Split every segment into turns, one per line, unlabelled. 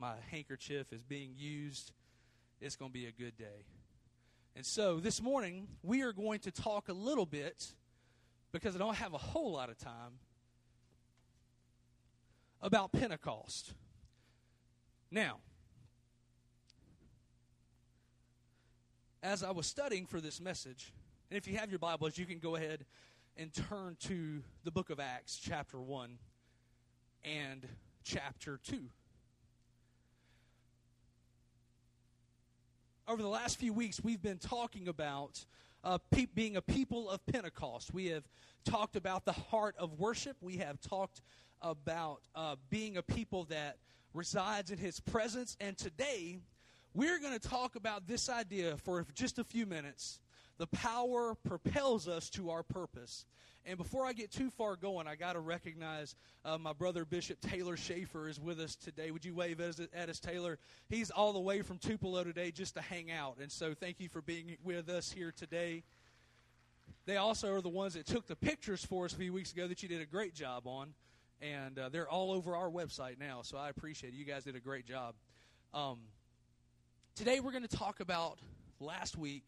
My handkerchief is being used. It's going to be a good day. And so this morning, we are going to talk a little bit, because I don't have a whole lot of time, about Pentecost. Now, as I was studying for this message, and if you have your Bibles, you can go ahead and turn to the book of Acts, chapter 1 and chapter 2. Over the last few weeks, we've been talking about uh, pe- being a people of Pentecost. We have talked about the heart of worship. We have talked about uh, being a people that resides in His presence. And today, we're going to talk about this idea for just a few minutes. The power propels us to our purpose. And before I get too far going, I got to recognize uh, my brother Bishop Taylor Schaefer is with us today. Would you wave at us, Taylor? He's all the way from Tupelo today just to hang out. And so thank you for being with us here today. They also are the ones that took the pictures for us a few weeks ago that you did a great job on. And uh, they're all over our website now, so I appreciate it. You guys did a great job. Um, today we're going to talk about last week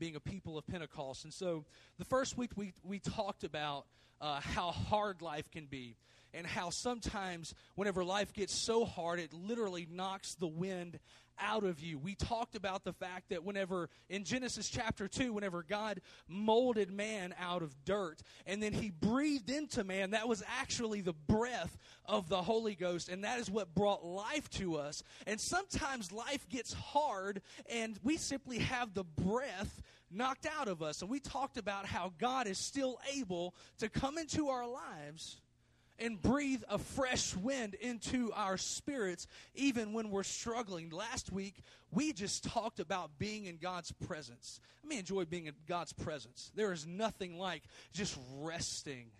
being a people of Pentecost. And so the first week we, we talked about uh, how hard life can be and how sometimes whenever life gets so hard, it literally knocks the wind out of you. We talked about the fact that whenever, in Genesis chapter 2, whenever God molded man out of dirt and then he breathed into man, that was actually the breath of the Holy Ghost, and that is what brought life to us. And sometimes life gets hard and we simply have the breath knocked out of us. And we talked about how God is still able to come into our lives and breathe a fresh wind into our spirits even when we're struggling. Last week, we just talked about being in God's presence. I mean, enjoy being in God's presence. There is nothing like just resting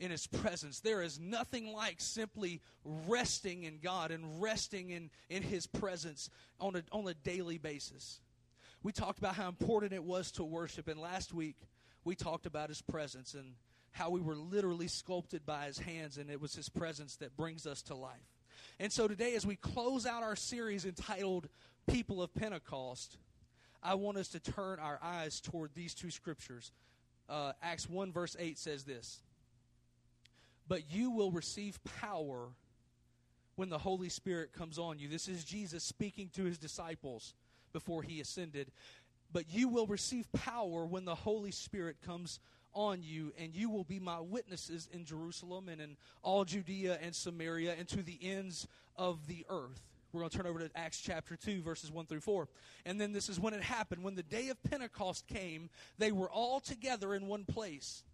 in His presence. There is nothing like simply resting in God and resting in, in His presence on a, on a daily basis. We talked about how important it was to worship, and last week we talked about His presence and how we were literally sculpted by his hands, and it was his presence that brings us to life. And so today, as we close out our series entitled People of Pentecost, I want us to turn our eyes toward these two scriptures. Uh, Acts 1, verse 8 says this But you will receive power when the Holy Spirit comes on you. This is Jesus speaking to his disciples before he ascended. But you will receive power when the Holy Spirit comes on you, and you will be my witnesses in Jerusalem and in all Judea and Samaria and to the ends of the earth. We're going to turn over to Acts chapter 2, verses 1 through 4. And then this is when it happened. When the day of Pentecost came, they were all together in one place.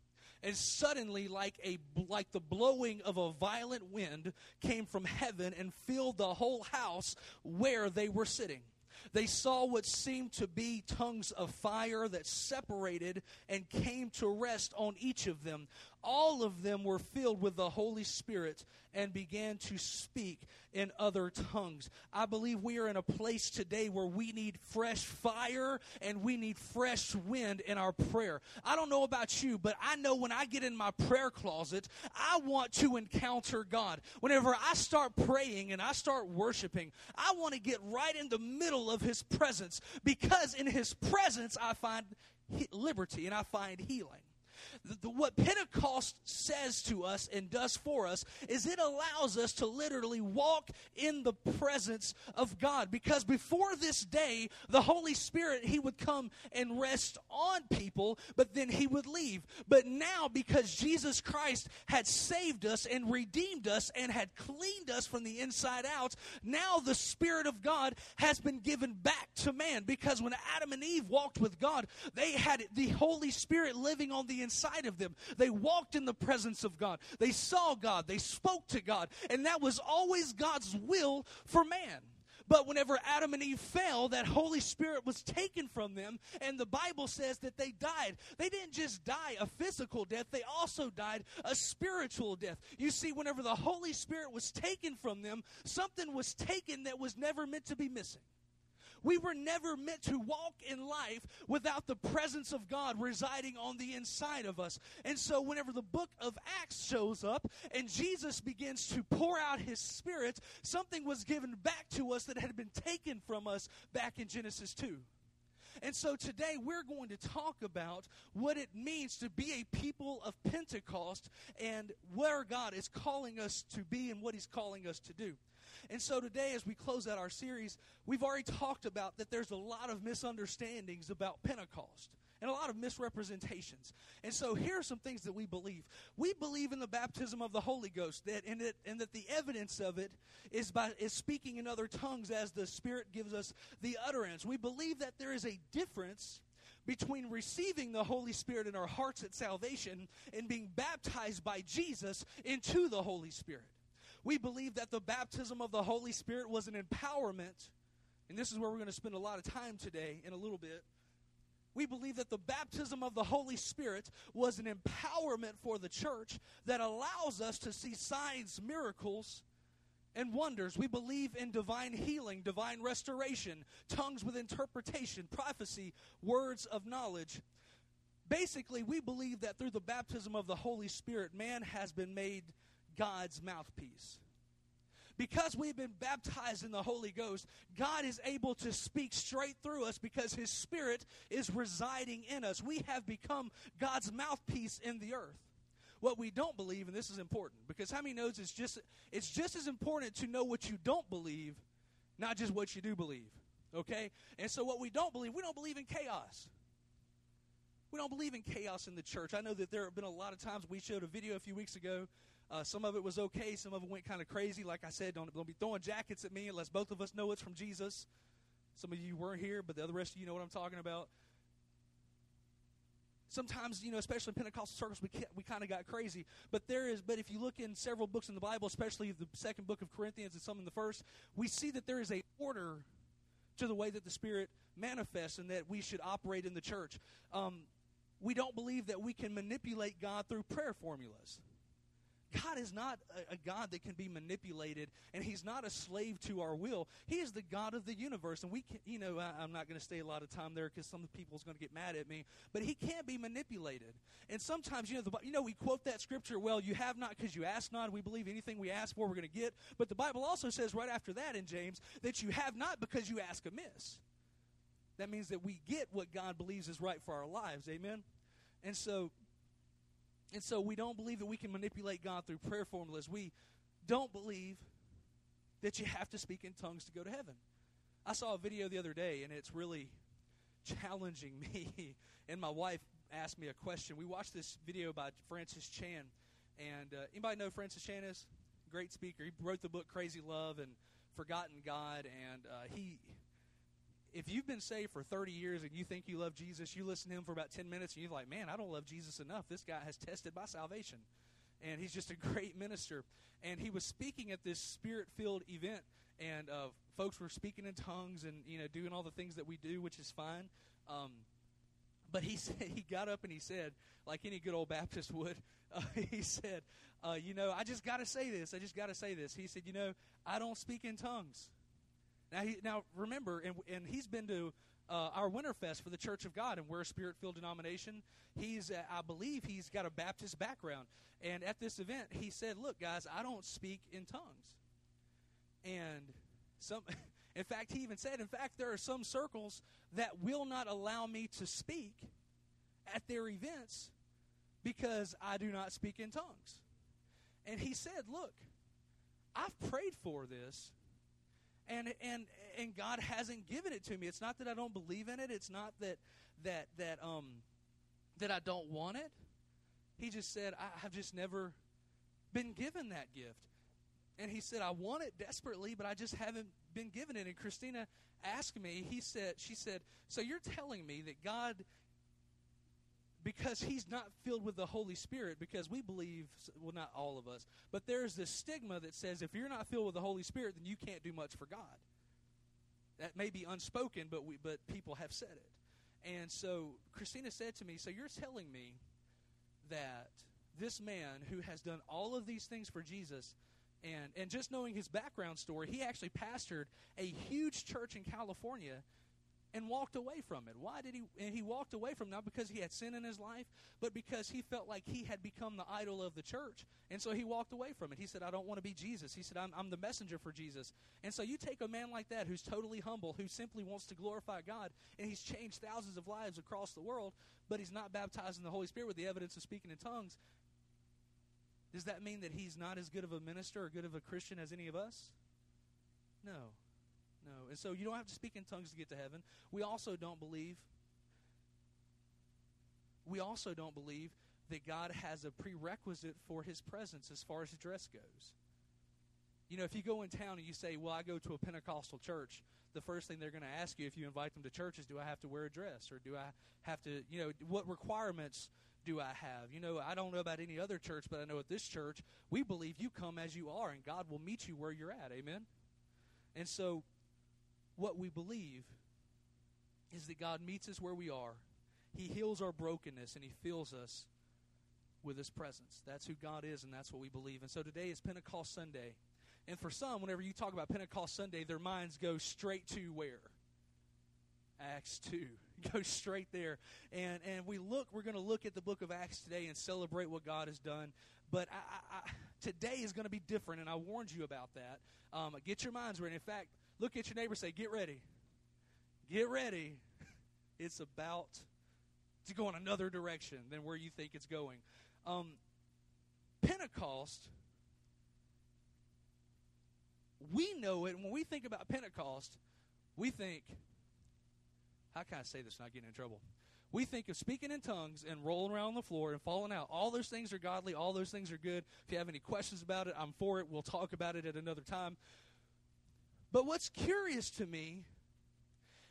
And suddenly, like, a, like the blowing of a violent wind, came from heaven and filled the whole house where they were sitting. They saw what seemed to be tongues of fire that separated and came to rest on each of them. All of them were filled with the Holy Spirit and began to speak in other tongues. I believe we are in a place today where we need fresh fire and we need fresh wind in our prayer. I don't know about you, but I know when I get in my prayer closet, I want to encounter God. Whenever I start praying and I start worshiping, I want to get right in the middle of His presence because in His presence I find liberty and I find healing the, the, what Pentecost says to us and does for us is it allows us to literally walk in the presence of God. Because before this day, the Holy Spirit, He would come and rest on people, but then He would leave. But now, because Jesus Christ had saved us and redeemed us and had cleaned us from the inside out, now the Spirit of God has been given back to man. Because when Adam and Eve walked with God, they had the Holy Spirit living on the inside inside of them. They walked in the presence of God. They saw God. They spoke to God. And that was always God's will for man. But whenever Adam and Eve fell, that Holy Spirit was taken from them, and the Bible says that they died. They didn't just die a physical death, they also died a spiritual death. You see, whenever the Holy Spirit was taken from them, something was taken that was never meant to be missing. We were never meant to walk in life without the presence of God residing on the inside of us. And so, whenever the book of Acts shows up and Jesus begins to pour out his spirit, something was given back to us that had been taken from us back in Genesis 2. And so today we're going to talk about what it means to be a people of Pentecost and where God is calling us to be and what He's calling us to do. And so today, as we close out our series, we've already talked about that there's a lot of misunderstandings about Pentecost and a lot of misrepresentations. And so here are some things that we believe. We believe in the baptism of the Holy Ghost, that and, it, and that the evidence of it is by is speaking in other tongues as the Spirit gives us the utterance. We believe that there is a difference between receiving the Holy Spirit in our hearts at salvation and being baptized by Jesus into the Holy Spirit. We believe that the baptism of the Holy Spirit was an empowerment, and this is where we're going to spend a lot of time today in a little bit. We believe that the baptism of the Holy Spirit was an empowerment for the church that allows us to see signs, miracles, and wonders. We believe in divine healing, divine restoration, tongues with interpretation, prophecy, words of knowledge. Basically, we believe that through the baptism of the Holy Spirit, man has been made God's mouthpiece. Because we've been baptized in the Holy Ghost, God is able to speak straight through us because His Spirit is residing in us. We have become God's mouthpiece in the earth. What we don't believe, and this is important, because how many knows it's just it's just as important to know what you don't believe, not just what you do believe. Okay? And so what we don't believe, we don't believe in chaos. We don't believe in chaos in the church. I know that there have been a lot of times we showed a video a few weeks ago uh, some of it was okay. Some of it went kind of crazy. Like I said, don't, don't be throwing jackets at me unless both of us know it's from Jesus. Some of you weren't here, but the other rest of you know what I'm talking about. Sometimes, you know, especially in Pentecostal circles, we, we kind of got crazy. But there is, but if you look in several books in the Bible, especially the second book of Corinthians and some in the first, we see that there is a order to the way that the Spirit manifests and that we should operate in the church. Um, we don't believe that we can manipulate God through prayer formulas. God is not a, a, God that can be manipulated, and He's not a slave to our will. He is the God of the universe, and we can, you know, I, am not going to stay a lot of time there because some of the people's going to get mad at me. But He can't be manipulated, and sometimes, you know, the, you know, we quote that scripture. Well, you have not because you ask not. We believe anything we ask for, we're going to get. But the Bible also says right after that in James that you have not because you ask amiss. That means that we get what God believes is right for our lives. Amen. And so and so we don't believe that we can manipulate God through prayer formulas. We don't believe that you have to speak in tongues to go to heaven. I saw a video the other day, and it's really challenging me. and my wife asked me a question. We watched this video by Francis Chan. And uh, anybody know Francis Chan is? Great speaker. He wrote the book Crazy Love and Forgotten God. And uh, he if you've been saved for 30 years and you think you love Jesus, you listen to him for about 10 minutes and you're like, man, I don't love Jesus enough. This guy has tested my salvation. And he's just a great minister. And he was speaking at this spirit filled event, and uh, folks were speaking in tongues and, you know, doing all the things that we do, which is fine. Um, but he said, he got up and he said, like any good old Baptist would, uh, he said, uh, you know, I just got to say this. I just got to say this. He said, you know, I don't speak in tongues. Now, he, now remember, and, and he's been to uh, our Winterfest for the Church of God, and we're a spirit-filled denomination. He's, uh, I believe, he's got a Baptist background. And at this event, he said, "Look, guys, I don't speak in tongues." And some, in fact, he even said, "In fact, there are some circles that will not allow me to speak at their events because I do not speak in tongues." And he said, "Look, I've prayed for this." And and and God hasn't given it to me. It's not that I don't believe in it. It's not that that that um that I don't want it. He just said I have just never been given that gift. And he said I want it desperately, but I just haven't been given it. And Christina asked me, he said she said, "So you're telling me that God because he's not filled with the Holy Spirit, because we believe, well, not all of us, but there's this stigma that says if you're not filled with the Holy Spirit, then you can't do much for God. That may be unspoken, but we, but people have said it. And so Christina said to me, "So you're telling me that this man who has done all of these things for Jesus, And, and just knowing his background story, he actually pastored a huge church in California and walked away from it. Why did he? And he walked away from it, not because he had sin in his life, but because he felt like he had become the idol of the church. And so he walked away from it. He said, I don't want to be Jesus. He said, I'm, I'm the messenger for Jesus. And so you take a man like that who's totally humble, who simply wants to glorify God, and he's changed thousands of lives across the world, but he's not baptized in the Holy Spirit with the evidence of speaking in tongues. Does that mean that he's not as good of a minister or good of a Christian as any of us? No. No. And so you don't have to speak in tongues to get to heaven. We also don't believe we also don't believe that God has a prerequisite for his presence as far as dress goes. You know, if you go in town and you say, Well, I go to a Pentecostal church, the first thing they're going to ask you if you invite them to church is, Do I have to wear a dress? Or do I have to, you know, what requirements do I have? You know, I don't know about any other church, but I know at this church, we believe you come as you are and God will meet you where you're at. Amen? And so what we believe is that God meets us where we are. He heals our brokenness and He fills us with His presence. That's who God is, and that's what we believe. And so today is Pentecost Sunday. And for some, whenever you talk about Pentecost Sunday, their minds go straight to where? Acts 2. Go straight there. And and we look, we're going to look at the book of Acts today and celebrate what God has done. But I, I, I, today is going to be different, and I warned you about that. Um, get your minds ready. In fact, Look at your neighbor and say, Get ready. Get ready. It's about to go in another direction than where you think it's going. Um, Pentecost, we know it. When we think about Pentecost, we think, how can I say this not getting in trouble? We think of speaking in tongues and rolling around on the floor and falling out. All those things are godly. All those things are good. If you have any questions about it, I'm for it. We'll talk about it at another time. But what's curious to me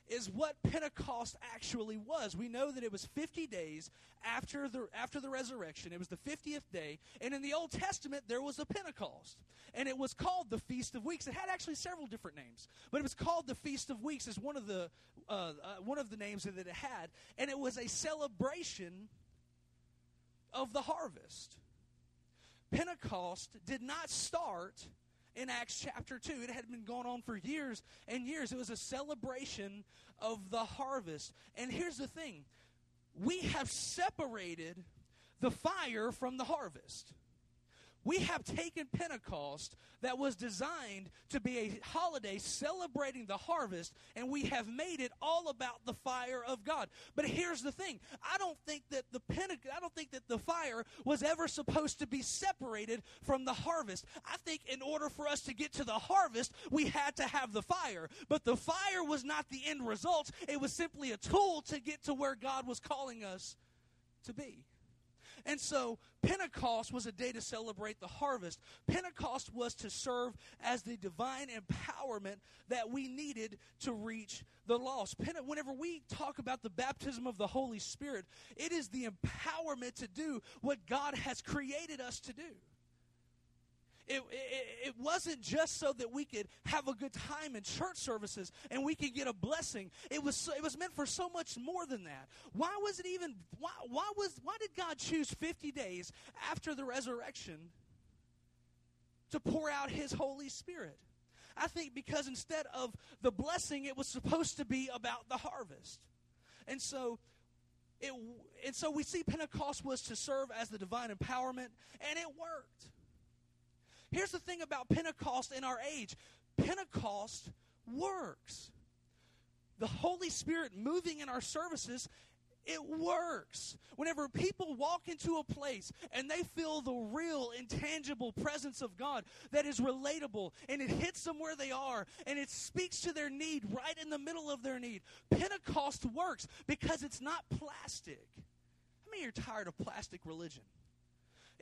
is what Pentecost actually was. We know that it was 50 days after the after the resurrection. It was the 50th day, and in the Old Testament there was a Pentecost. And it was called the Feast of Weeks. It had actually several different names, but it was called the Feast of Weeks as one of the uh, uh, one of the names that it had, and it was a celebration of the harvest. Pentecost did not start in Acts chapter 2. It had been going on for years and years. It was a celebration of the harvest. And here's the thing we have separated the fire from the harvest. We have taken Pentecost that was designed to be a holiday celebrating the harvest, and we have made it all about the fire of God. But here's the thing: I don't think that the Pentecost, I don't think that the fire was ever supposed to be separated from the harvest. I think in order for us to get to the harvest, we had to have the fire. But the fire was not the end result; it was simply a tool to get to where God was calling us to be. And so Pentecost was a day to celebrate the harvest. Pentecost was to serve as the divine empowerment that we needed to reach the lost. Whenever we talk about the baptism of the Holy Spirit, it is the empowerment to do what God has created us to do. It, it, it, wasn't just so that we could have a good time in church services and we could get a blessing. It was so, it was meant for so much more than that. Why was it even why, why was why did God choose 50 days after the resurrection to pour out his Holy Spirit? I think because instead of the blessing it was supposed to be about the harvest. And so it and so we see Pentecost was to serve as the divine empowerment and it worked. Here's the thing about Pentecost in our age Pentecost works. The Holy Spirit moving in our services it works. Whenever people walk into a place and they feel the real, intangible presence of God that is relatable and it hits them where they are and it speaks to their need right in the middle of their need, Pentecost works because it's not plastic. How many are tired of plastic religion?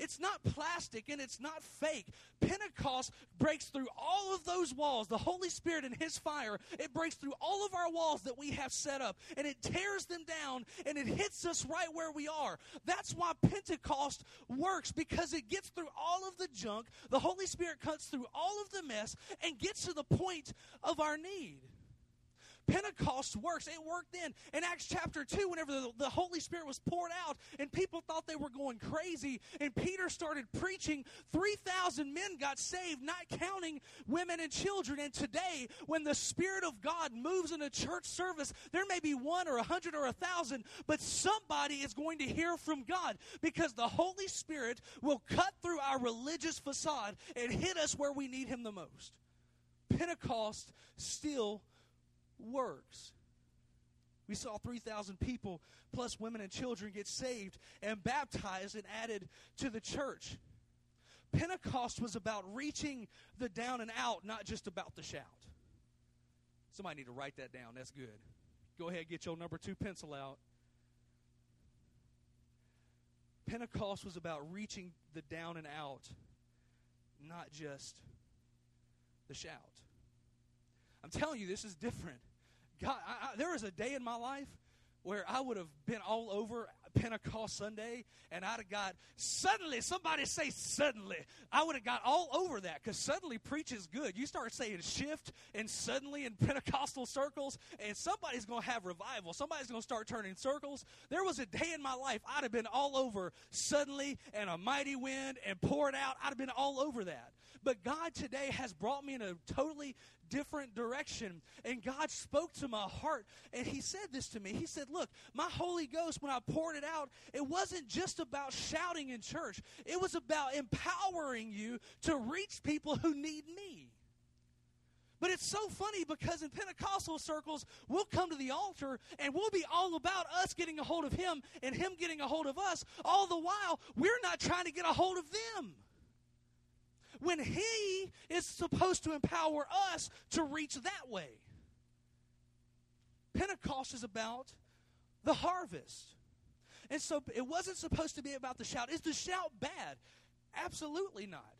It's not plastic and it's not fake. Pentecost breaks through all of those walls. The Holy Spirit and His fire, it breaks through all of our walls that we have set up and it tears them down and it hits us right where we are. That's why Pentecost works because it gets through all of the junk. The Holy Spirit cuts through all of the mess and gets to the point of our need. Pentecost works. It worked then. In Acts chapter 2, whenever the, the, Holy Spirit was poured out and people thought they were going crazy, and Peter started preaching, 3,000 men got saved, not counting women and children. And today, when the Spirit of God moves in a church service, there may be one or a hundred or a thousand, but somebody is going to hear from God because the Holy Spirit will cut through our religious facade and hit us where we need Him the most. Pentecost still works. We saw 3,000 people, plus women and children, get saved and baptized and added to the church. Pentecost was about reaching the down and out, not just about the shout. Somebody need to write that down. That's good. Go ahead, get your number two pencil out. Pentecost was about reaching the down and out, not just the shout. I'm telling you, this is different. God, I, I, there was a day in my life where I would have been all over Pentecost Sunday and I'd have got suddenly, somebody say suddenly. I would have got all over that because suddenly preaches good. You start saying shift and suddenly in Pentecostal circles, and somebody's going to have revival. Somebody's going to start turning circles. There was a day in my life I'd have been all over suddenly and a mighty wind and poured out. I'd have been all over that. But God today has brought me in a totally different direction. And God spoke to my heart, and He said this to me. He said, Look, my Holy Ghost, when I poured it out, it wasn't just about shouting in church, it was about empowering you to reach people who need me. But it's so funny because in Pentecostal circles, we'll come to the altar and we'll be all about us getting a hold of Him and Him getting a hold of us. All the while, we're not trying to get a hold of them when He is supposed to empower us to reach that way. Pentecost is about the harvest. And so it wasn't supposed to be about the shout. Is the shout bad? Absolutely not.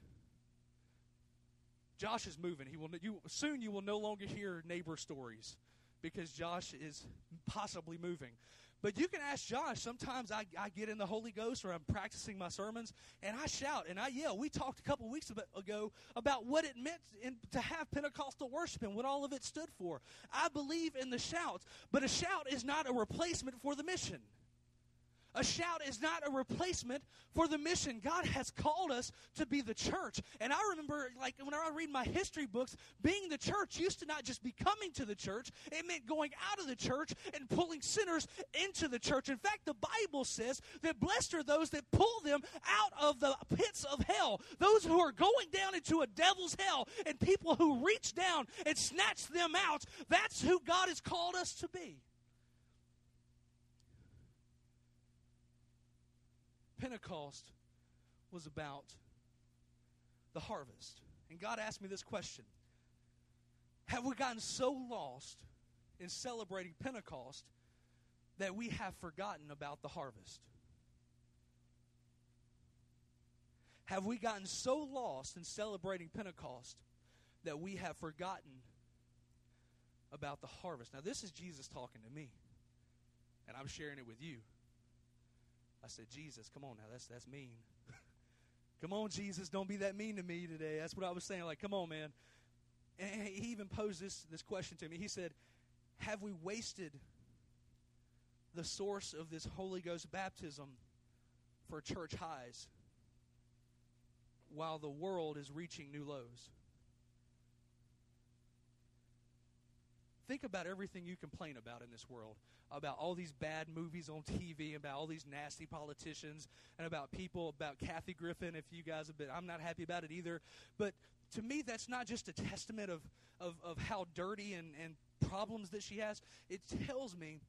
Josh is moving. He will you soon you will no longer hear neighbor stories because Josh is possibly moving. But you can ask Josh. Sometimes I, I get in the Holy Ghost or I'm practicing my sermons and I shout and I yell. We talked a couple weeks ago about what it meant in, to have Pentecostal worship and what all of it stood for. I believe in the shouts, but a shout is not a replacement for the mission. A shout is not a replacement for the mission. God has called us to be the church. And I remember, like, when I read my history books, being the church used to not just be coming to the church, it meant going out of the church and pulling sinners into the church. In fact, the Bible says that blessed are those that pull them out of the pits of hell, those who are going down into a devil's hell, and people who reach down and snatch them out. That's who God has called us to be. Pentecost was about the harvest. And God asked me this question Have we gotten so lost in celebrating Pentecost that we have forgotten about the harvest? Have we gotten so lost in celebrating Pentecost that we have forgotten about the harvest? Now, this is Jesus talking to me, and I'm sharing it with you. I said, Jesus, come on now, that's that's mean. come on, Jesus, don't be that mean to me today. That's what I was saying. Like, come on, man. And he even posed this this question to me. He said, Have we wasted the source of this Holy Ghost baptism for church highs while the world is reaching new lows? Think about everything you complain about in this world about all these bad movies on TV, about all these nasty politicians, and about people, about Kathy Griffin. If you guys have been, I'm not happy about it either. But to me, that's not just a testament of, of, of how dirty and, and problems that she has. It tells me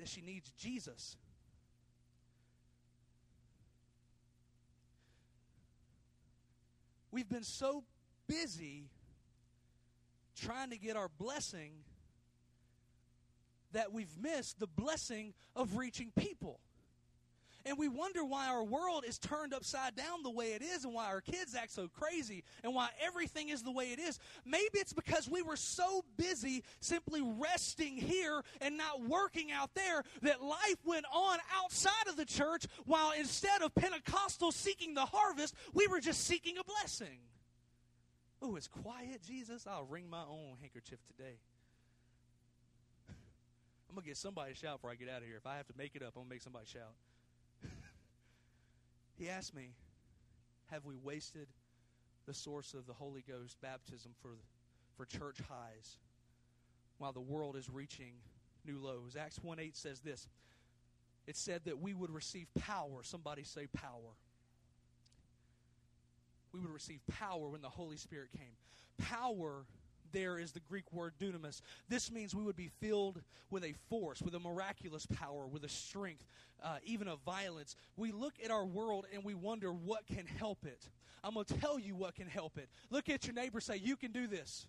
that she needs Jesus. We've been so busy trying to get our blessing that we've missed the blessing of reaching people. And we wonder why our world is turned upside down the way it is and why our kids act so crazy and why everything is the way it is. Maybe it's because we were so busy simply resting here and not working out there that life went on outside of the church while instead of Pentecostal seeking the harvest, we were just seeking a blessing. Oh, it's quiet, Jesus. I'll wring my own handkerchief today. I'm gonna get somebody to shout before I get out of here. If I have to make it up, I'm gonna make somebody shout. he asked me, "Have we wasted the source of the Holy Ghost baptism for for church highs, while the world is reaching new lows?" Acts one eight says this. It said that we would receive power. Somebody say power. We would receive power when the Holy Spirit came. Power there is the Greek word dunamis. This means we would be filled with a force, with a miraculous power, with a strength, uh, even a violence. We look at our world and we wonder what can help it. I'm going to tell you what can help it. Look at your neighbor, say, You can do this.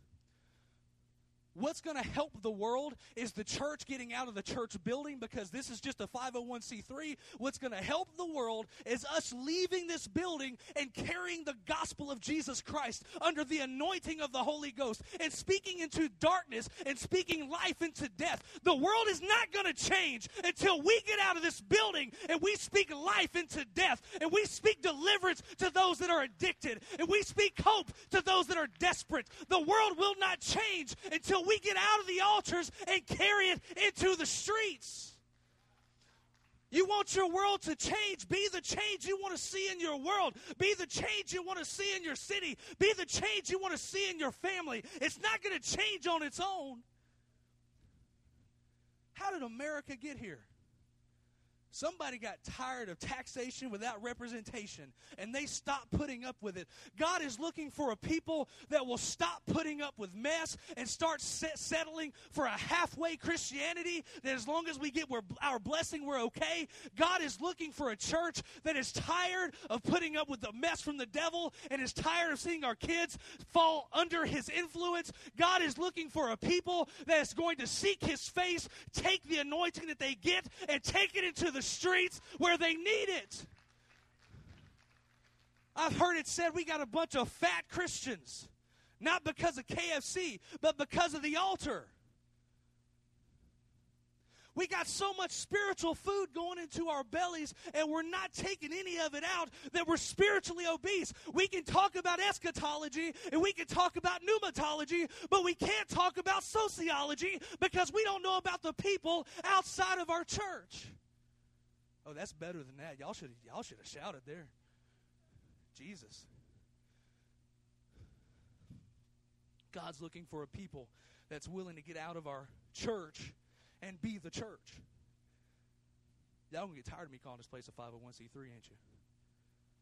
What's going to help the world is the church getting out of the church building because this is just a 501c3. What's going to help the world is us leaving this building and carrying the gospel of Jesus Christ under the anointing of the Holy Ghost and speaking into darkness and speaking life into death. The world is not going to change until we get out of this building and we speak life into death and we speak deliverance to those that are addicted and we speak hope to those that are desperate. The world will not change until we get out of the altars and carry it into the streets. You want your world to change. Be the change you want to see in your world. Be the change you want to see in your city. Be the change you want to see in your family. It's not going to change on its own. How did America get here? Somebody got tired of taxation without representation and they stopped putting up with it. God is looking for a people that will stop putting up with mess and start set settling for a halfway Christianity that as long as we get our blessing, we're okay. God is looking for a church that is tired of putting up with the mess from the devil and is tired of seeing our kids fall under his influence. God is looking for a people that is going to seek his face, take the anointing that they get, and take it into the streets where they need it. I've heard it said we got a bunch of fat Christians, not because of KFC, but because of the altar. We got so much spiritual food going into our bellies, and we're not taking any of it out that we're spiritually obese. We can talk about eschatology and we can talk about pneumatology, but we can't talk about sociology because we don't know about the people outside of our church. Oh, that's better than that. Y'all should y'all should have shouted there. Jesus. God's looking for a people that's willing to get out of our church and be the church. Y'all gonna get tired of me calling this place a 501c3, ain't you?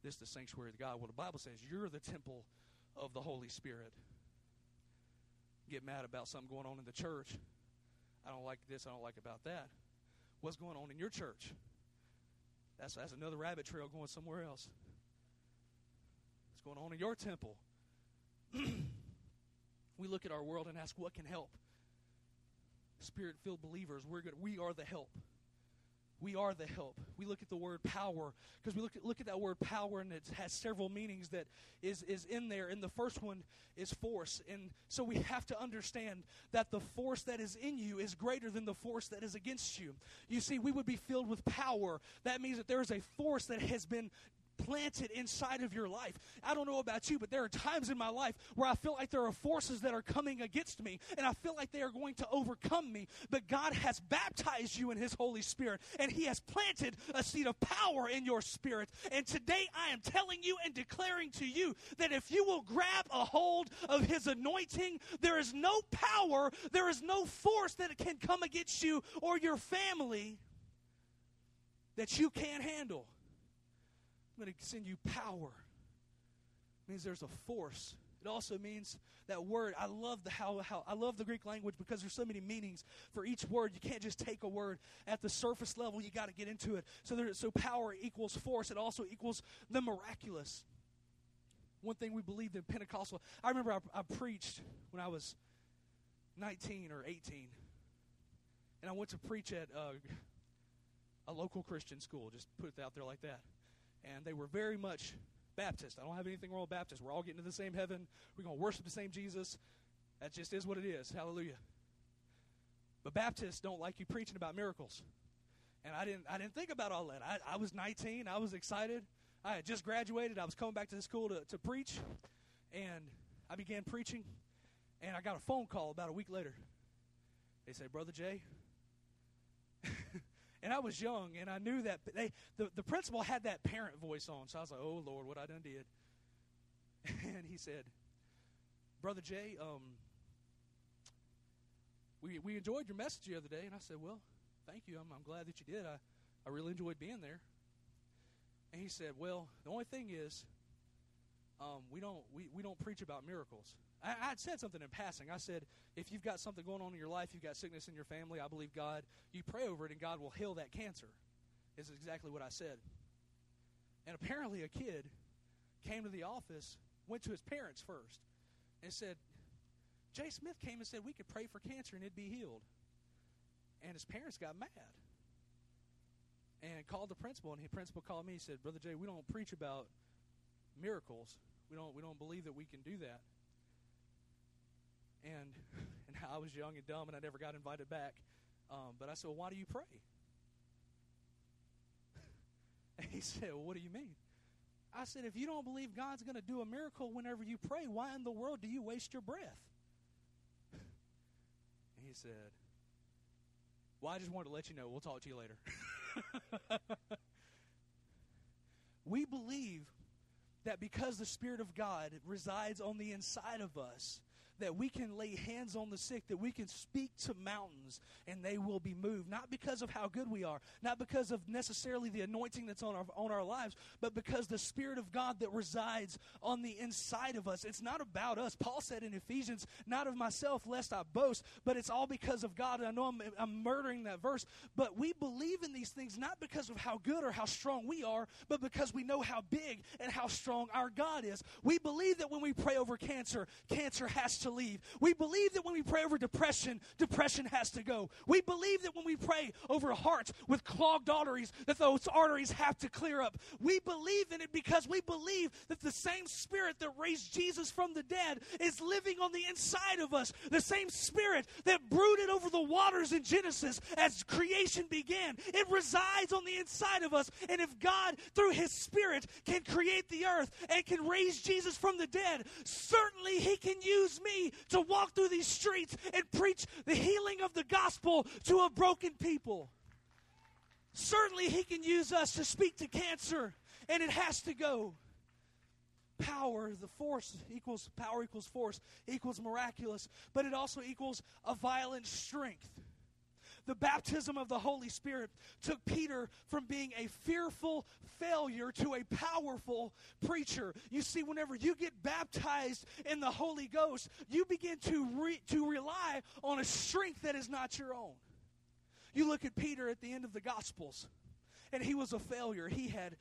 This is the sanctuary of God. Well, the Bible says you're the temple of the Holy Spirit. Get mad about something going on in the church. I don't like this, I don't like about that. What's going on in your church? That's, that's another rabbit trail going somewhere else. What's going on in your temple? we look at our world and ask, what can help? Spirit filled believers, we're good. we are the help. We are the help. We look at the word power because we look at, look at that word power and it has several meanings that is, is in there. And the first one is force. And so we have to understand that the force that is in you is greater than the force that is against you. You see, we would be filled with power. That means that there is a force that has been planted inside of your life. I don't know about you, but there are times in my life where I feel like there are forces that are coming against me, and I feel like they are going to overcome me. But God has baptized you in His Holy Spirit, and He has planted a seed of power in your spirit. And today I am telling you and declaring to you that if you will grab a hold of His anointing, there is no power, there is no force that can come against you or your family that you can't handle. I'm going to send you power. It means there's a force. It also means that word. I love the how, how I love the Greek language because there's so many meanings for each word. You can't just take a word at the surface level. You got to get into it. So there, so power equals force. It also equals the miraculous. One thing we believed in Pentecostal. I remember I, I preached when I was 19 or 18, and I went to preach at uh, a local Christian school. Just put it out there like that and they were very much Baptist. I don't have anything wrong with Baptist. We're all getting to the same heaven. We're going to worship the same Jesus. That just is what it is. Hallelujah. But Baptists don't like you preaching about miracles. And I didn't I didn't think about all that. I, I was 19. I was excited. I had just graduated. I was coming back to the school to, to preach. And I began preaching. And I got a phone call about a week later. They said, Brother Jay, and I was young, and I knew that they the, the principal had that parent voice on. So I was like, "Oh Lord, what I done did." And he said, "Brother Jay, um, we we enjoyed your message the other day." And I said, "Well, thank you. I'm, I'm glad that you did. I I really enjoyed being there." And he said, "Well, the only thing is, um, we don't we, we don't preach about miracles." I, I had said something in passing. I said, if you've got something going on in your life, you've got sickness in your family, I believe God, you pray over it and God will heal that cancer. Is exactly what I said. And apparently, a kid came to the office, went to his parents first, and said, Jay Smith came and said we could pray for cancer and it'd be healed. And his parents got mad and called the principal. And the principal called me. He said, "Brother Jay, we don't preach about miracles. We don't we don't believe that we can do that." And and I was young and dumb, and I never got invited back. Um, but I said, "Well, why do you pray?" and he said, "Well, what do you mean?" I said, "If you don't believe God's going to do a miracle whenever you pray, why in the world do you waste your breath?" and he said, "Well, I just wanted to let you know. We'll talk to you later." we believe that because the Spirit of God resides on the inside of us, that we can lay hands on the sick, that we can speak to mountains and they will be moved. Not because of how good we are, not because of necessarily the anointing that's on our, on our lives, but because the Spirit of God that resides on the inside of us. It's not about us. Paul said in Ephesians, not of myself, lest I boast, but it's all because of God. And I know I'm, I'm murdering that verse, but we believe in these things not because of how good or how strong we are, but because we know how big and how strong our God is. We believe that when we pray over cancer, cancer has to leave. We believe that when we pray over depression, depression has to go. We believe that when we pray over hearts with clogged arteries, that those arteries have to clear up. We believe in it because we believe that the same spirit that raised Jesus from the dead is living on the inside of us. The same spirit that brooded over the waters in Genesis as creation began. It resides on the inside of us. And if God, through his spirit, can create the earth and can raise Jesus from the dead, certainly he can use me to walk through these streets and preach the healing of the gospel to a broken people. Certainly, He can use us to speak to cancer, and it has to go. Power, the force equals power equals force equals miraculous, but it also equals a violent strength. The baptism of the Holy Spirit took Peter from being a fearful failure to a powerful preacher. You see, whenever you get baptized in the Holy Ghost, you begin to, re- to rely on a strength that is not your own. You look at Peter at the end of the Gospels, and he was a failure. He had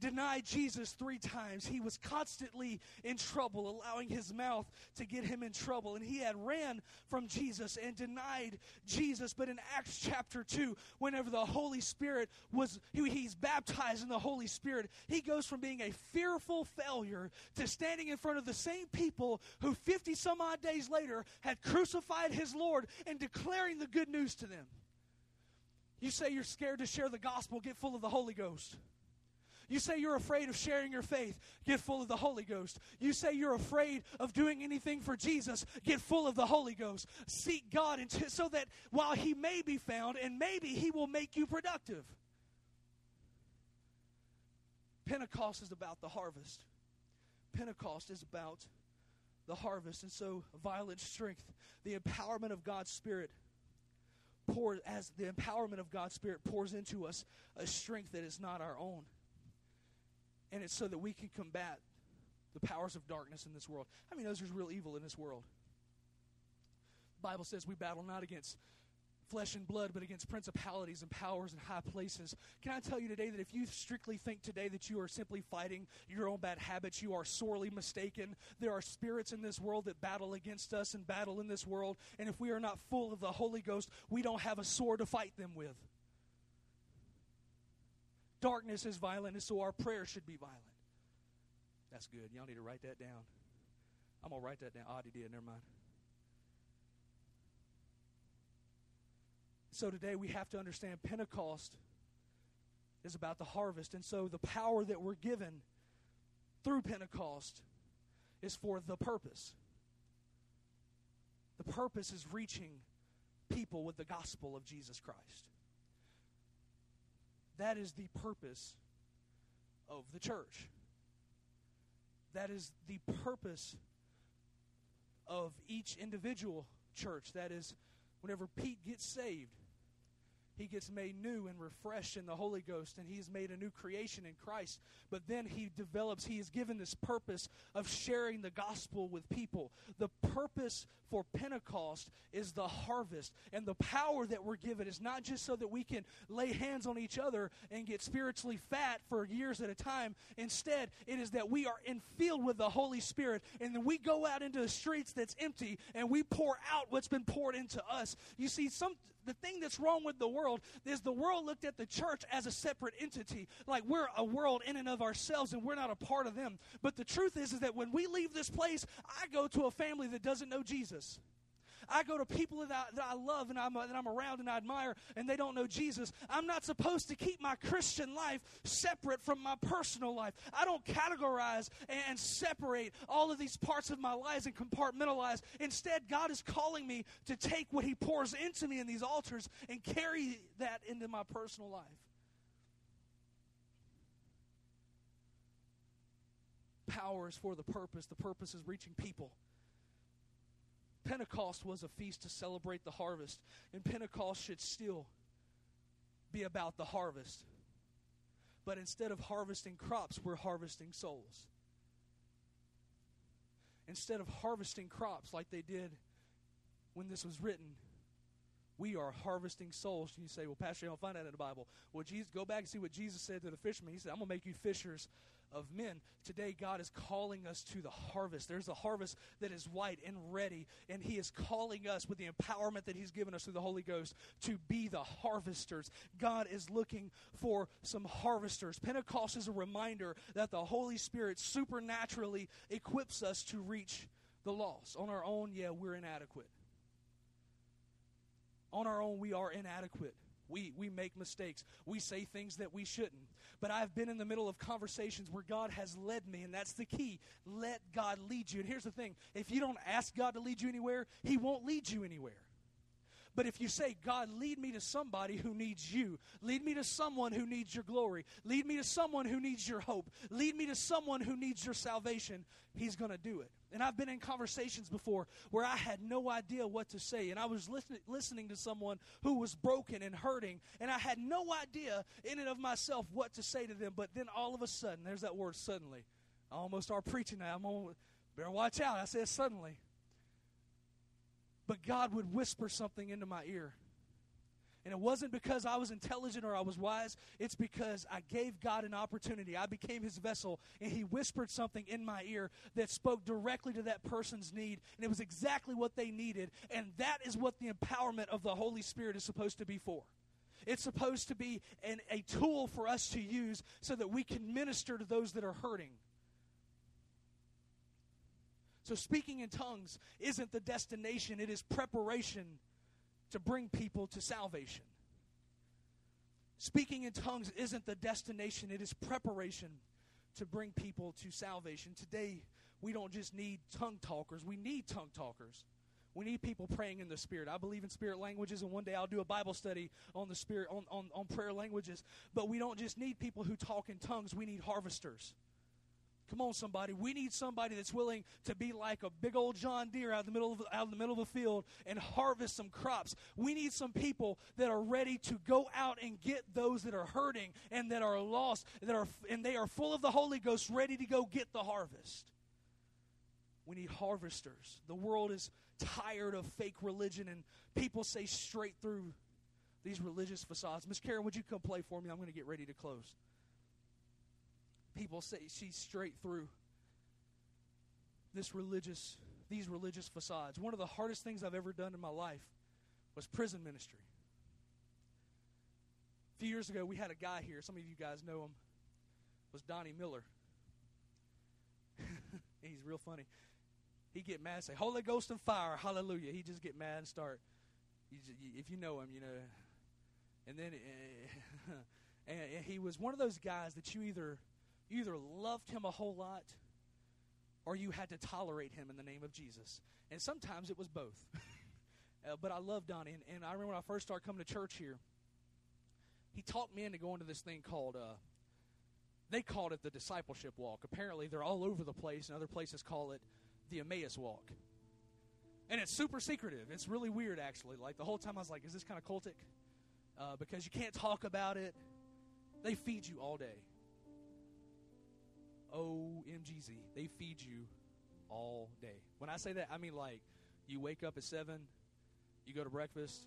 denied Jesus three times. He was constantly in trouble, allowing his mouth to get him in trouble. And he had ran from Jesus and denied Jesus. But in Acts chapter 2, whenever the Holy Spirit was, he, he's baptized in the Holy Spirit, he goes from being a fearful failure to standing in front of the same people who 50 some odd days later had crucified his Lord and declaring the good news to them. You say you're scared to share the gospel, get full of the Holy Ghost. You say you're afraid of sharing your faith, get full of the Holy Ghost. You say you're afraid of doing anything for Jesus, get full of the Holy Ghost. Seek God until, so that while He may be found and maybe He will make you productive. Pentecost is about the harvest. Pentecost is about the harvest. And so, violent strength, the empowerment of God's Spirit pours, as the empowerment of God's Spirit pours into us a strength that is not our own. And it's so that we can combat the powers of darkness in this world. I mean, there's real evil in this world. The Bible says we battle not against flesh and blood, but against principalities and powers and high places. Can I tell you today that if you strictly think today that you are simply fighting your own bad habits, you are sorely mistaken. There are spirits in this world that battle against us and battle in this world. And if we are not full of the Holy Ghost, we don't have a sword to fight them with. Darkness is violent, and so our prayer should be violent. That's good. Y'all need to write that down. I'm going to write that down. Audie did. Never mind. So today we have to understand Pentecost is about the harvest. And so the power that we're given through Pentecost is for the purpose. The purpose is reaching people with the gospel of Jesus Christ. That is the purpose of the church. That is the purpose of each individual church. That is, whenever Pete gets saved, he gets made new and refreshed in the Holy Ghost, and he's made a new creation in Christ. But then he develops, he is given this purpose of sharing the gospel with people. The purpose for Pentecost is the harvest. And the power that we're given is not just so that we can lay hands on each other and get spiritually fat for years at a time. Instead, it is that we are infilled with the Holy Spirit, and then we go out into the streets that's empty and we pour out what's been poured into us. You see, some the thing that's wrong with the world is the world looked at the church as a separate entity, like we're a world in and of ourselves and we're not a part of them. But the truth is, is that when we leave this place, I go to a family that doesn't know Jesus. I go to people that I, that I love and I'm, that I'm around and I admire, and they don't know Jesus. I'm not supposed to keep my Christian life separate from my personal life. I don't categorize and, and separate all of these parts of my lives and compartmentalize. Instead, God is calling me to take what He pours into me in these altars and carry that into my personal life. Power is for the purpose. The purpose is reaching people. Pentecost was a feast to celebrate the harvest, and Pentecost should still be about the harvest. But instead of harvesting crops, we're harvesting souls. Instead of harvesting crops like they did when this was written, we are harvesting souls. You say, Well, Pastor, you don't find that in the Bible. Well, Jesus, go back and see what Jesus said to the fishermen. He said, I'm going to make you fishers of men. Today, God is calling us to the harvest. There's a harvest that is white and ready, and He is calling us with the empowerment that He's given us through the Holy Ghost to be the harvesters. God is looking for some harvesters. Pentecost is a reminder that the Holy Spirit supernaturally equips us to reach the lost. On our own, yeah, we're inadequate. On our own, we are inadequate. We, we make mistakes. We say things that we shouldn't. But I've been in the middle of conversations where God has led me, and that's the key. Let God lead you. And here's the thing if you don't ask God to lead you anywhere, He won't lead you anywhere. But if you say, God, lead me to somebody who needs you, lead me to someone who needs your glory, lead me to someone who needs your hope, lead me to someone who needs your salvation, He's going to do it. And I've been in conversations before where I had no idea what to say. And I was listen- listening to someone who was broken and hurting. And I had no idea in and of myself what to say to them. But then all of a sudden, there's that word suddenly. I almost start preaching now. I'm on, better watch out. I said suddenly. But God would whisper something into my ear. And it wasn't because I was intelligent or I was wise. It's because I gave God an opportunity. I became his vessel, and he whispered something in my ear that spoke directly to that person's need. And it was exactly what they needed. And that is what the empowerment of the Holy Spirit is supposed to be for. It's supposed to be an, a tool for us to use so that we can minister to those that are hurting. So, speaking in tongues isn't the destination, it is preparation to bring people to salvation. Speaking in tongues isn't the destination, it is preparation to bring people to salvation. Today, we don't just need tongue talkers, we need tongue talkers. We need people praying in the Spirit. I believe in spirit languages, and one day I'll do a Bible study on the Spirit, on, on, on prayer languages. But we don't just need people who talk in tongues, we need harvesters. Come on, somebody. We need somebody that's willing to be like a big old John Deere out in the middle of, out in the middle of the field and harvest some crops. We need some people that are ready to go out and get those that are hurting and that are lost, that are and they are full of the Holy Ghost, ready to go get the harvest. We need harvesters. The world is tired of fake religion and people say straight through these religious facades. Miss Karen, would you come play for me? I'm going to get ready to close people say she's straight through this religious these religious facades. One of the hardest things I've ever done in my life was prison ministry. A few years ago, we had a guy here. Some of you guys know him. Was Donnie Miller. He's real funny. He get mad, say Holy Ghost and fire, Hallelujah. He just get mad and start. Just, if you know him, you know. And then, uh, and he was one of those guys that you either you either loved him a whole lot or you had to tolerate him in the name of Jesus. And sometimes it was both. uh, but I love Donnie. And, and I remember when I first started coming to church here, he talked me into going to this thing called uh, they called it the discipleship walk. Apparently, they're all over the place, and other places call it the Emmaus walk. And it's super secretive. It's really weird, actually. Like the whole time, I was like, "Is this kind of cultic?" Uh, because you can't talk about it. They feed you all day. OMGZ. They feed you all day. When I say that, I mean like you wake up at 7, you go to breakfast,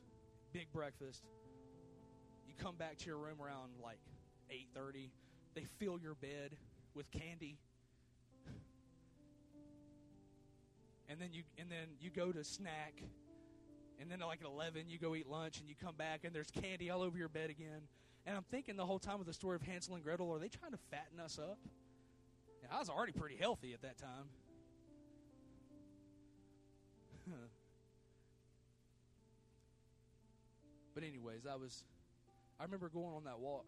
big breakfast. You come back to your room around like 8:30. They fill your bed with candy. And then you and then you go to snack. And then like at 11 you go eat lunch and you come back and there's candy all over your bed again. And I'm thinking the whole time of the story of Hansel and Gretel, are they trying to fatten us up? I was already pretty healthy at that time. but anyways, I was I remember going on that walk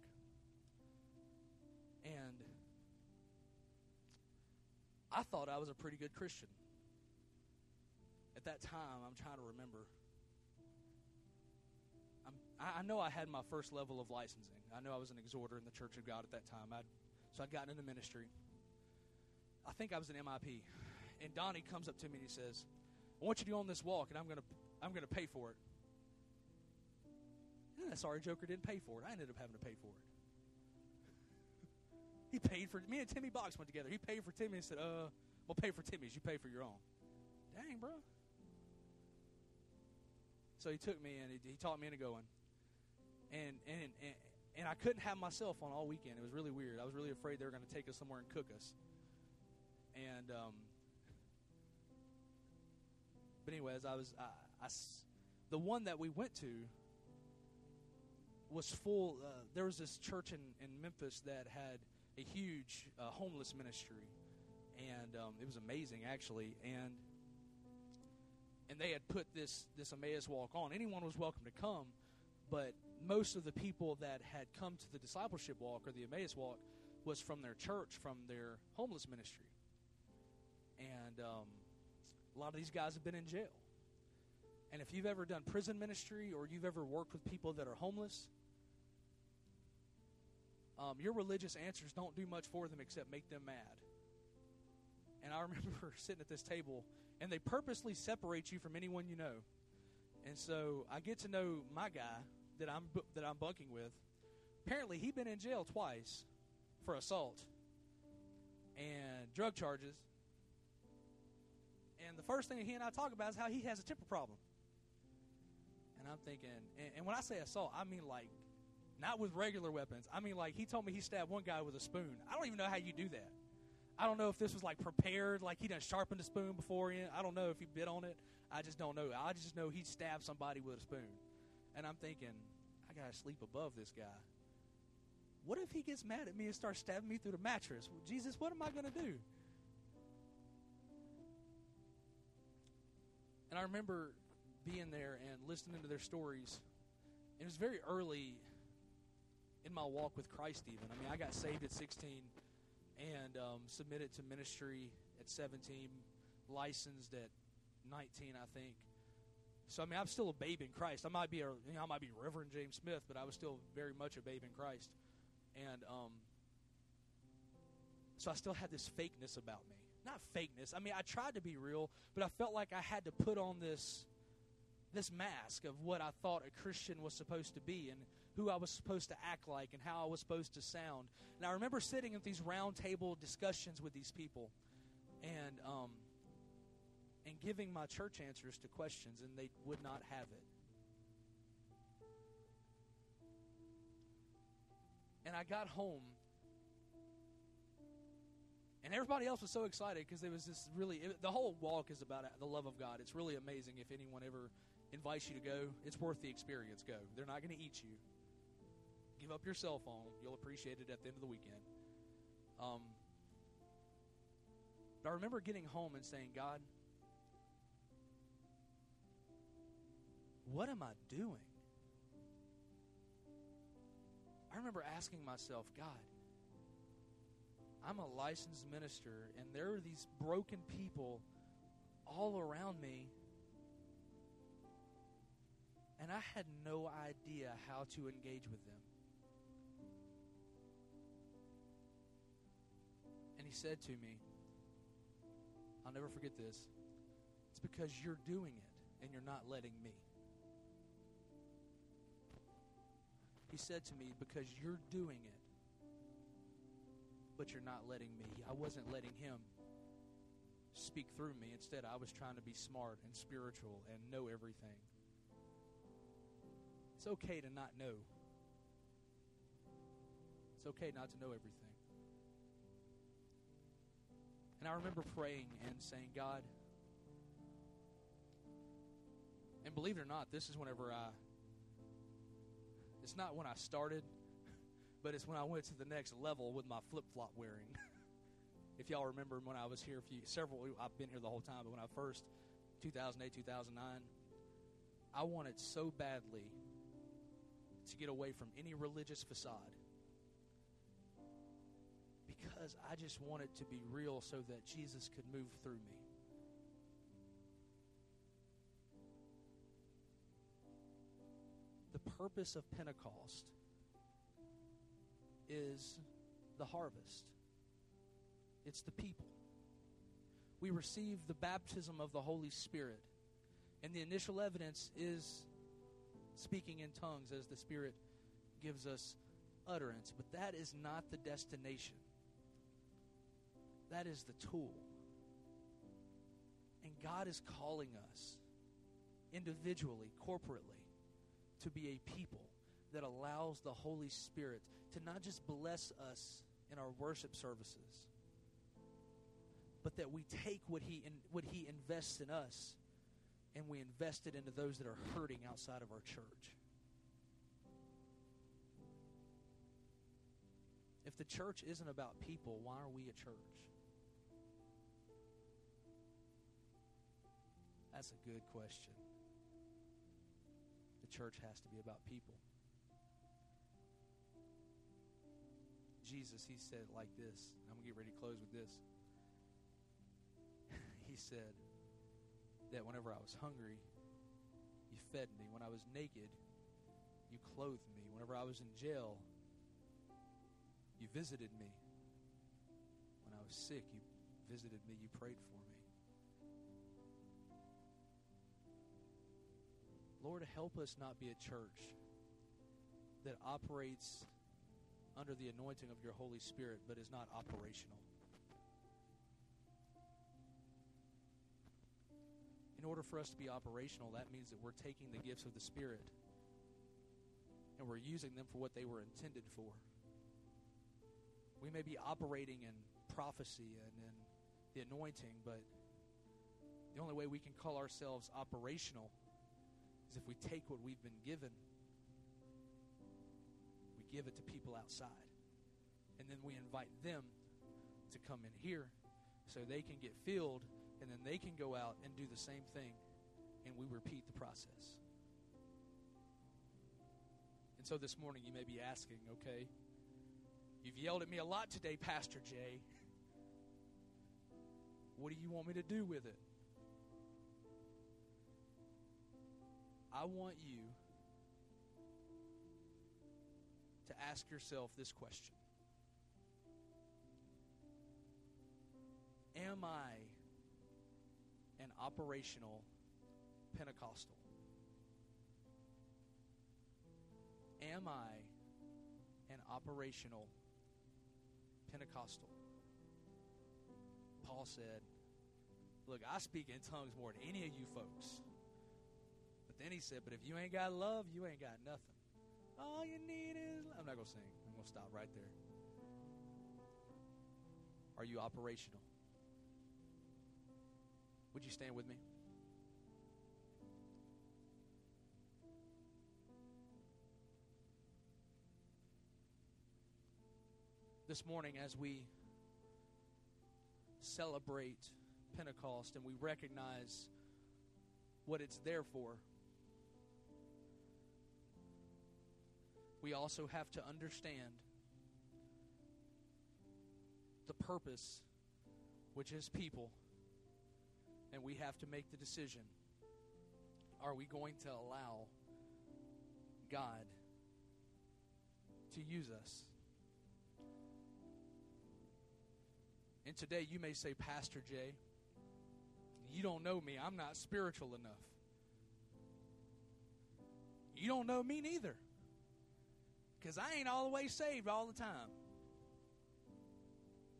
and I thought I was a pretty good Christian. At that time, I'm trying to remember. I'm, I know I had my first level of licensing. I know I was an exhorter in the Church of God at that time. I'd, so I'd gotten into ministry. I think I was an MIP. And Donnie comes up to me and he says, I want you to go on this walk and I'm going to I'm to pay for it. And that sorry joker didn't pay for it. I ended up having to pay for it. he paid for me and Timmy Box went together. He paid for Timmy and said, uh, well, pay for Timmy's. You pay for your own. Dang, bro. So he took me and he, he taught me into going. And, and, and, and I couldn't have my cell phone all weekend. It was really weird. I was really afraid they were going to take us somewhere and cook us. And um, but anyways, I was I, I, the one that we went to was full. Uh, there was this church in, in Memphis that had a huge uh, homeless ministry, and um, it was amazing actually. And and they had put this this Emmaus walk on. Anyone was welcome to come, but most of the people that had come to the discipleship walk or the Emmaus walk was from their church, from their homeless ministry. And um, a lot of these guys have been in jail. And if you've ever done prison ministry or you've ever worked with people that are homeless, um, your religious answers don't do much for them except make them mad. And I remember sitting at this table, and they purposely separate you from anyone you know. And so I get to know my guy that I'm that I'm bunking with. Apparently, he'd been in jail twice for assault and drug charges and the first thing he and I talk about is how he has a temper problem. And I'm thinking, and, and when I say assault, I mean like not with regular weapons. I mean like he told me he stabbed one guy with a spoon. I don't even know how you do that. I don't know if this was like prepared, like he done sharpened a spoon before. I don't know if he bit on it. I just don't know. I just know he stabbed somebody with a spoon. And I'm thinking, I gotta sleep above this guy. What if he gets mad at me and starts stabbing me through the mattress? Well, Jesus, what am I gonna do? And I remember being there and listening to their stories. And it was very early in my walk with Christ, even. I mean, I got saved at 16 and um, submitted to ministry at 17, licensed at 19, I think. So I mean, I'm still a babe in Christ. I might be a, you know, I might be Reverend James Smith, but I was still very much a babe in Christ, and um, so I still had this fakeness about me not fakeness. I mean, I tried to be real, but I felt like I had to put on this this mask of what I thought a Christian was supposed to be and who I was supposed to act like and how I was supposed to sound. And I remember sitting at these round table discussions with these people and um, and giving my church answers to questions, and they would not have it. And I got home and everybody else was so excited because it was this really, it, the whole walk is about the love of God. It's really amazing if anyone ever invites you to go. It's worth the experience. Go. They're not going to eat you. Give up your cell phone. You'll appreciate it at the end of the weekend. Um, but I remember getting home and saying, God, what am I doing? I remember asking myself, God, I'm a licensed minister, and there are these broken people all around me. And I had no idea how to engage with them. And he said to me, I'll never forget this. It's because you're doing it and you're not letting me. He said to me, Because you're doing it but you're not letting me. I wasn't letting him speak through me. Instead, I was trying to be smart and spiritual and know everything. It's okay to not know. It's okay not to know everything. And I remember praying and saying, God, and believe it or not, this is whenever I, it's not when I started, but it's when I went to the next level with my flip flop wearing. if y'all remember when I was here, a few, several, I've been here the whole time, but when I first, 2008, 2009, I wanted so badly to get away from any religious facade because I just wanted to be real so that Jesus could move through me. The purpose of Pentecost is the harvest, it's the people. We receive the baptism of the Holy Spirit, and the initial evidence is speaking in tongues as the Spirit gives us utterance, but that is not the destination. That is the tool. And God is calling us individually, corporately, to be a people that allows the Holy Spirit to not just bless us in our worship services, but that we take what he in, what he invests in us and we invest it into those that are hurting outside of our church. If the church isn't about people, why are we a church? That's a good question. The church has to be about people. Jesus, he said like this. I'm going to get ready to close with this. he said that whenever I was hungry, you fed me. When I was naked, you clothed me. Whenever I was in jail, you visited me. When I was sick, you visited me. You prayed for me. Lord, help us not be a church that operates under the anointing of your Holy Spirit but is not operational. In order for us to be operational, that means that we're taking the gifts of the Spirit and we're using them for what they were intended for. We may be operating in prophecy and in the anointing, but the only way we can call ourselves operational is if we take what we've been given, give it to people outside. And then we invite them to come in here so they can get filled, and then they can go out and do the same thing, and we repeat the process. And so this morning you may be asking, okay, you've yelled at me a lot today, Pastor Jay. What do you want me to do with it? I want you to ask yourself this question Am I an operational Pentecostal? Am I an operational Pentecostal? Paul said, Look, I speak in tongues more than any of you folks. But then he said, But if you ain't got love, you ain't got nothing. All you need is. I'm not going to sing. I'm going to stop right there. Are you operational? Would you stand with me? This morning, as we celebrate Pentecost and we recognize what it's there for. We also have to understand the purpose, which is people, and we have to make the decision are we going to allow God to use us? And today you may say, Pastor Jay, you don't know me. I'm not spiritual enough. You don't know me neither. Because I ain't all the way saved all the time.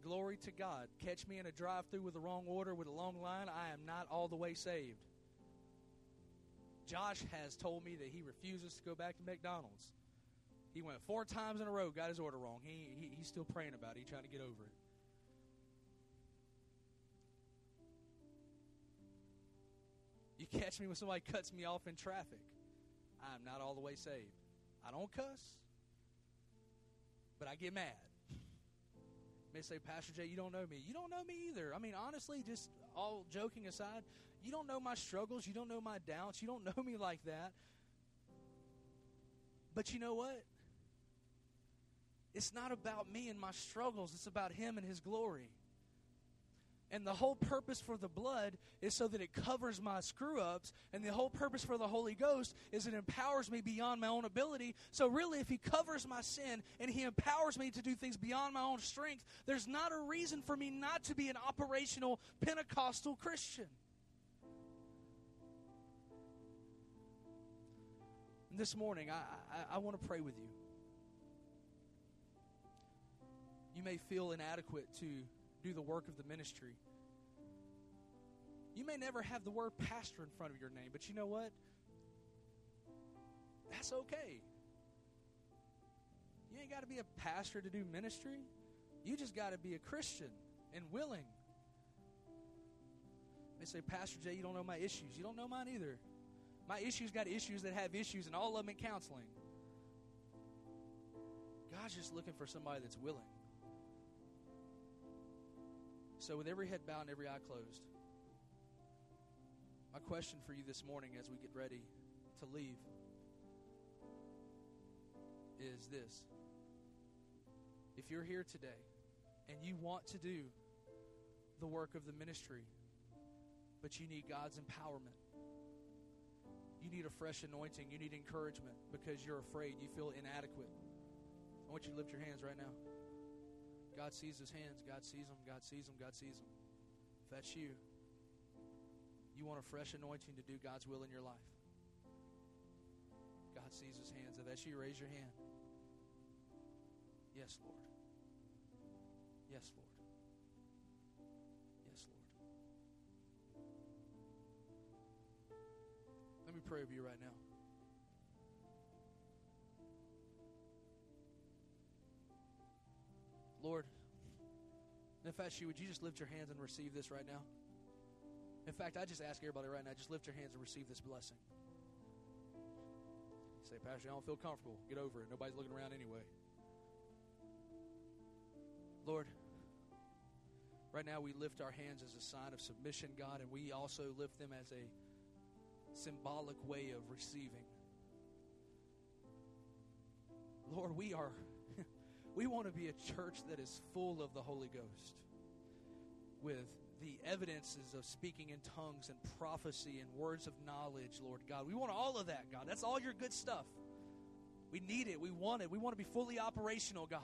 Glory to God. Catch me in a drive through with the wrong order with a long line. I am not all the way saved. Josh has told me that he refuses to go back to McDonald's. He went four times in a row, got his order wrong. He, he he's still praying about it. He's trying to get over it. You catch me when somebody cuts me off in traffic. I'm not all the way saved. I don't cuss, but I get mad. May say, Pastor Jay, you don't know me. You don't know me either. I mean, honestly, just all joking aside, you don't know my struggles. You don't know my doubts. You don't know me like that. But you know what? It's not about me and my struggles, it's about Him and His glory. And the whole purpose for the blood is so that it covers my screw ups. And the whole purpose for the Holy Ghost is it empowers me beyond my own ability. So, really, if He covers my sin and He empowers me to do things beyond my own strength, there's not a reason for me not to be an operational Pentecostal Christian. And this morning, I, I, I want to pray with you. You may feel inadequate to do the work of the ministry. You may never have the word pastor in front of your name, but you know what? That's okay. You ain't got to be a pastor to do ministry. You just got to be a Christian and willing. They say, Pastor Jay, you don't know my issues. You don't know mine either. My issues got issues that have issues, and all of them in counseling. God's just looking for somebody that's willing. So, with every head bowed and every eye closed, my question for you this morning as we get ready to leave is this. If you're here today and you want to do the work of the ministry, but you need God's empowerment, you need a fresh anointing, you need encouragement because you're afraid, you feel inadequate. I want you to lift your hands right now. God sees his hands. God sees them. God sees them. God sees them. If that's you, you want a fresh anointing to do God's will in your life. God sees his hands. If that's you, raise your hand. Yes, Lord. Yes, Lord. Yes, Lord. Let me pray over you right now. Lord, if that's you, would you just lift your hands and receive this right now? In fact, I just ask everybody right now, just lift your hands and receive this blessing. say, Pastor, I don't feel comfortable. Get over it. Nobody's looking around anyway. Lord, right now we lift our hands as a sign of submission, God, and we also lift them as a symbolic way of receiving. Lord, we are we want to be a church that is full of the Holy Ghost with the evidences of speaking in tongues and prophecy and words of knowledge, Lord God. We want all of that, God. That's all your good stuff. We need it. We want it. We want to be fully operational, God.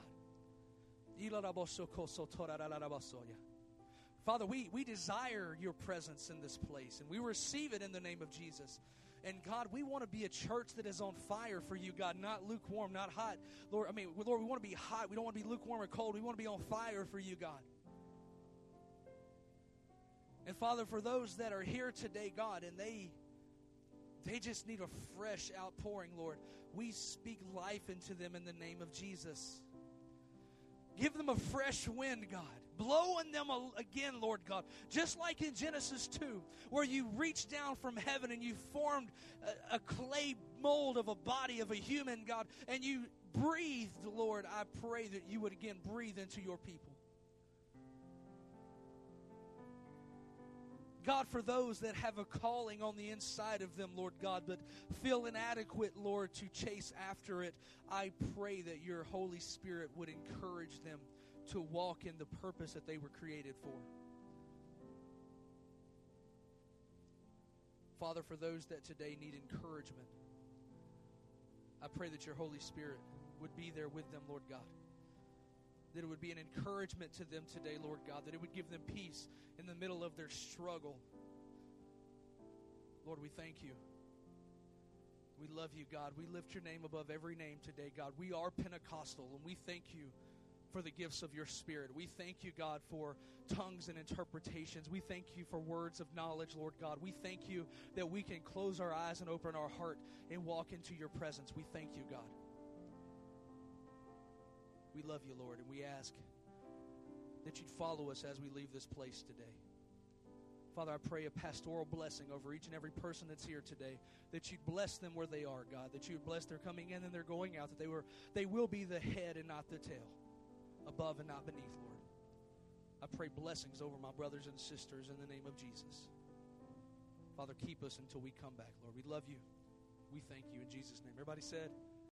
Father, we, we desire your presence in this place, and we receive it in the name of Jesus. And God, we want to be a church that is on fire for you, God, not lukewarm, not hot. Lord, I mean, Lord, we want to be hot. We don't want to be lukewarm or cold. We want to be on fire for you, God. And Father, for those that are here today, God, and they they just need a fresh outpouring, Lord. We speak life into them in the name of Jesus. Give them a fresh wind, God. Blow on them again, Lord God. Just like in Genesis 2, where you reached down from heaven and you formed a, a clay mold of a body of a human, God, and you breathed, Lord. I pray that you would again breathe into your people. God, for those that have a calling on the inside of them, Lord God, but feel inadequate, Lord, to chase after it, I pray that your Holy Spirit would encourage them to walk in the purpose that they were created for. Father, for those that today need encouragement, I pray that your Holy Spirit would be there with them, Lord God. that it would be an encouragement to them today, Lord God, that it would give them peace in the middle of their struggle. Lord, we thank you. We love you, God. We lift your name above every name today, God. We are Pentecostal, and we thank you for the gifts of your Spirit. We thank you, God, for tongues and interpretations. We thank you for words of knowledge, Lord God. We thank you that we can close our eyes and open our heart and walk into your presence. We thank you, God. We love you, Lord, and we ask that you'd follow us as we leave this place today. Father, I pray a pastoral blessing over each and every person that's here today. That you'd bless them where they are, God. That you would bless their coming in and their going out. That they were they will be the head and not the tail. Above and not beneath, Lord. I pray blessings over my brothers and sisters in the name of Jesus. Father, keep us until we come back, Lord. We love you. We thank you in Jesus' name. Everybody said,